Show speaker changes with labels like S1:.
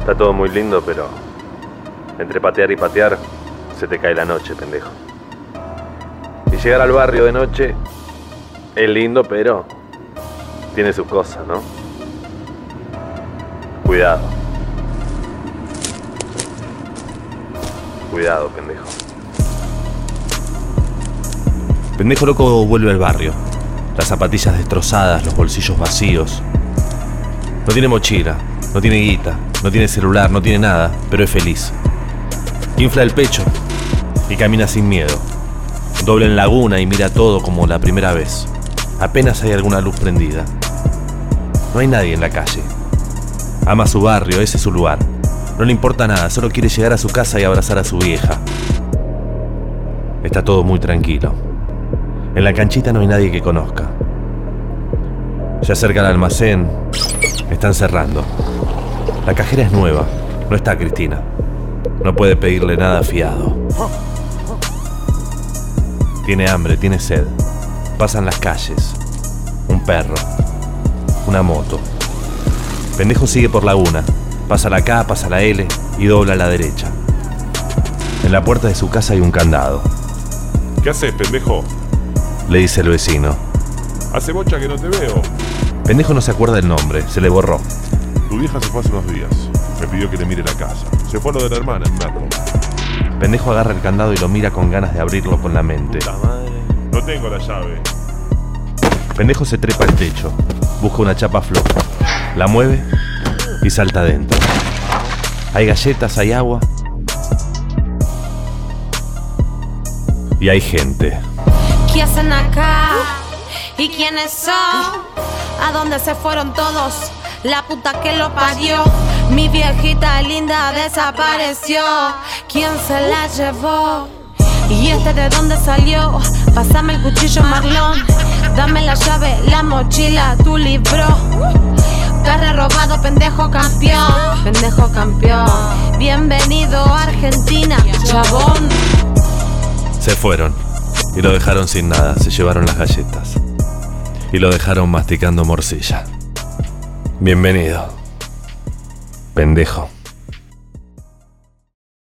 S1: Está todo muy lindo, pero entre patear y patear se te cae la noche, pendejo. Y llegar al barrio de noche es lindo, pero tiene sus cosas, ¿no? Cuidado. Cuidado, pendejo.
S2: Pendejo loco vuelve al barrio. Las zapatillas destrozadas, los bolsillos vacíos. No tiene mochila, no tiene guita, no tiene celular, no tiene nada, pero es feliz. Infla el pecho y camina sin miedo. Doble en laguna y mira todo como la primera vez. Apenas hay alguna luz prendida. No hay nadie en la calle. Ama su barrio, ese es su lugar. No le importa nada, solo quiere llegar a su casa y abrazar a su vieja. Está todo muy tranquilo. En la canchita no hay nadie que conozca. Se acerca al almacén. Están cerrando. La cajera es nueva. No está Cristina. No puede pedirle nada fiado. Tiene hambre, tiene sed. Pasan las calles. Un perro. Una moto. Pendejo sigue por Laguna. Pasa la K, pasa la L y dobla a la derecha. En la puerta de su casa hay un candado.
S3: ¿Qué haces, pendejo?
S2: Le dice el vecino.
S3: Hace bocha que no te veo.
S2: Pendejo no se acuerda el nombre, se le borró.
S3: Tu vieja se fue hace unos días. Me pidió que le mire la casa. Se fue a lo de la hermana en metro.
S2: Pendejo agarra el candado y lo mira con ganas de abrirlo con la mente.
S3: No tengo la llave.
S2: Pendejo se trepa al techo, busca una chapa floja, la mueve y salta adentro. Hay galletas, hay agua. Y hay gente.
S4: ¿Qué hacen acá? ¿Y quiénes son? ¿A dónde se fueron todos? La puta que lo parió. Mi viejita linda desapareció. ¿Quién se la llevó? ¿Y este de dónde salió? Pásame el cuchillo Marlon. Dame la llave, la mochila, tu libro. Carre robado, pendejo campeón. Pendejo campeón. Bienvenido a Argentina, chabón.
S2: Se fueron. Y lo dejaron sin nada, se llevaron las galletas. Y lo dejaron masticando morcilla. Bienvenido. Pendejo.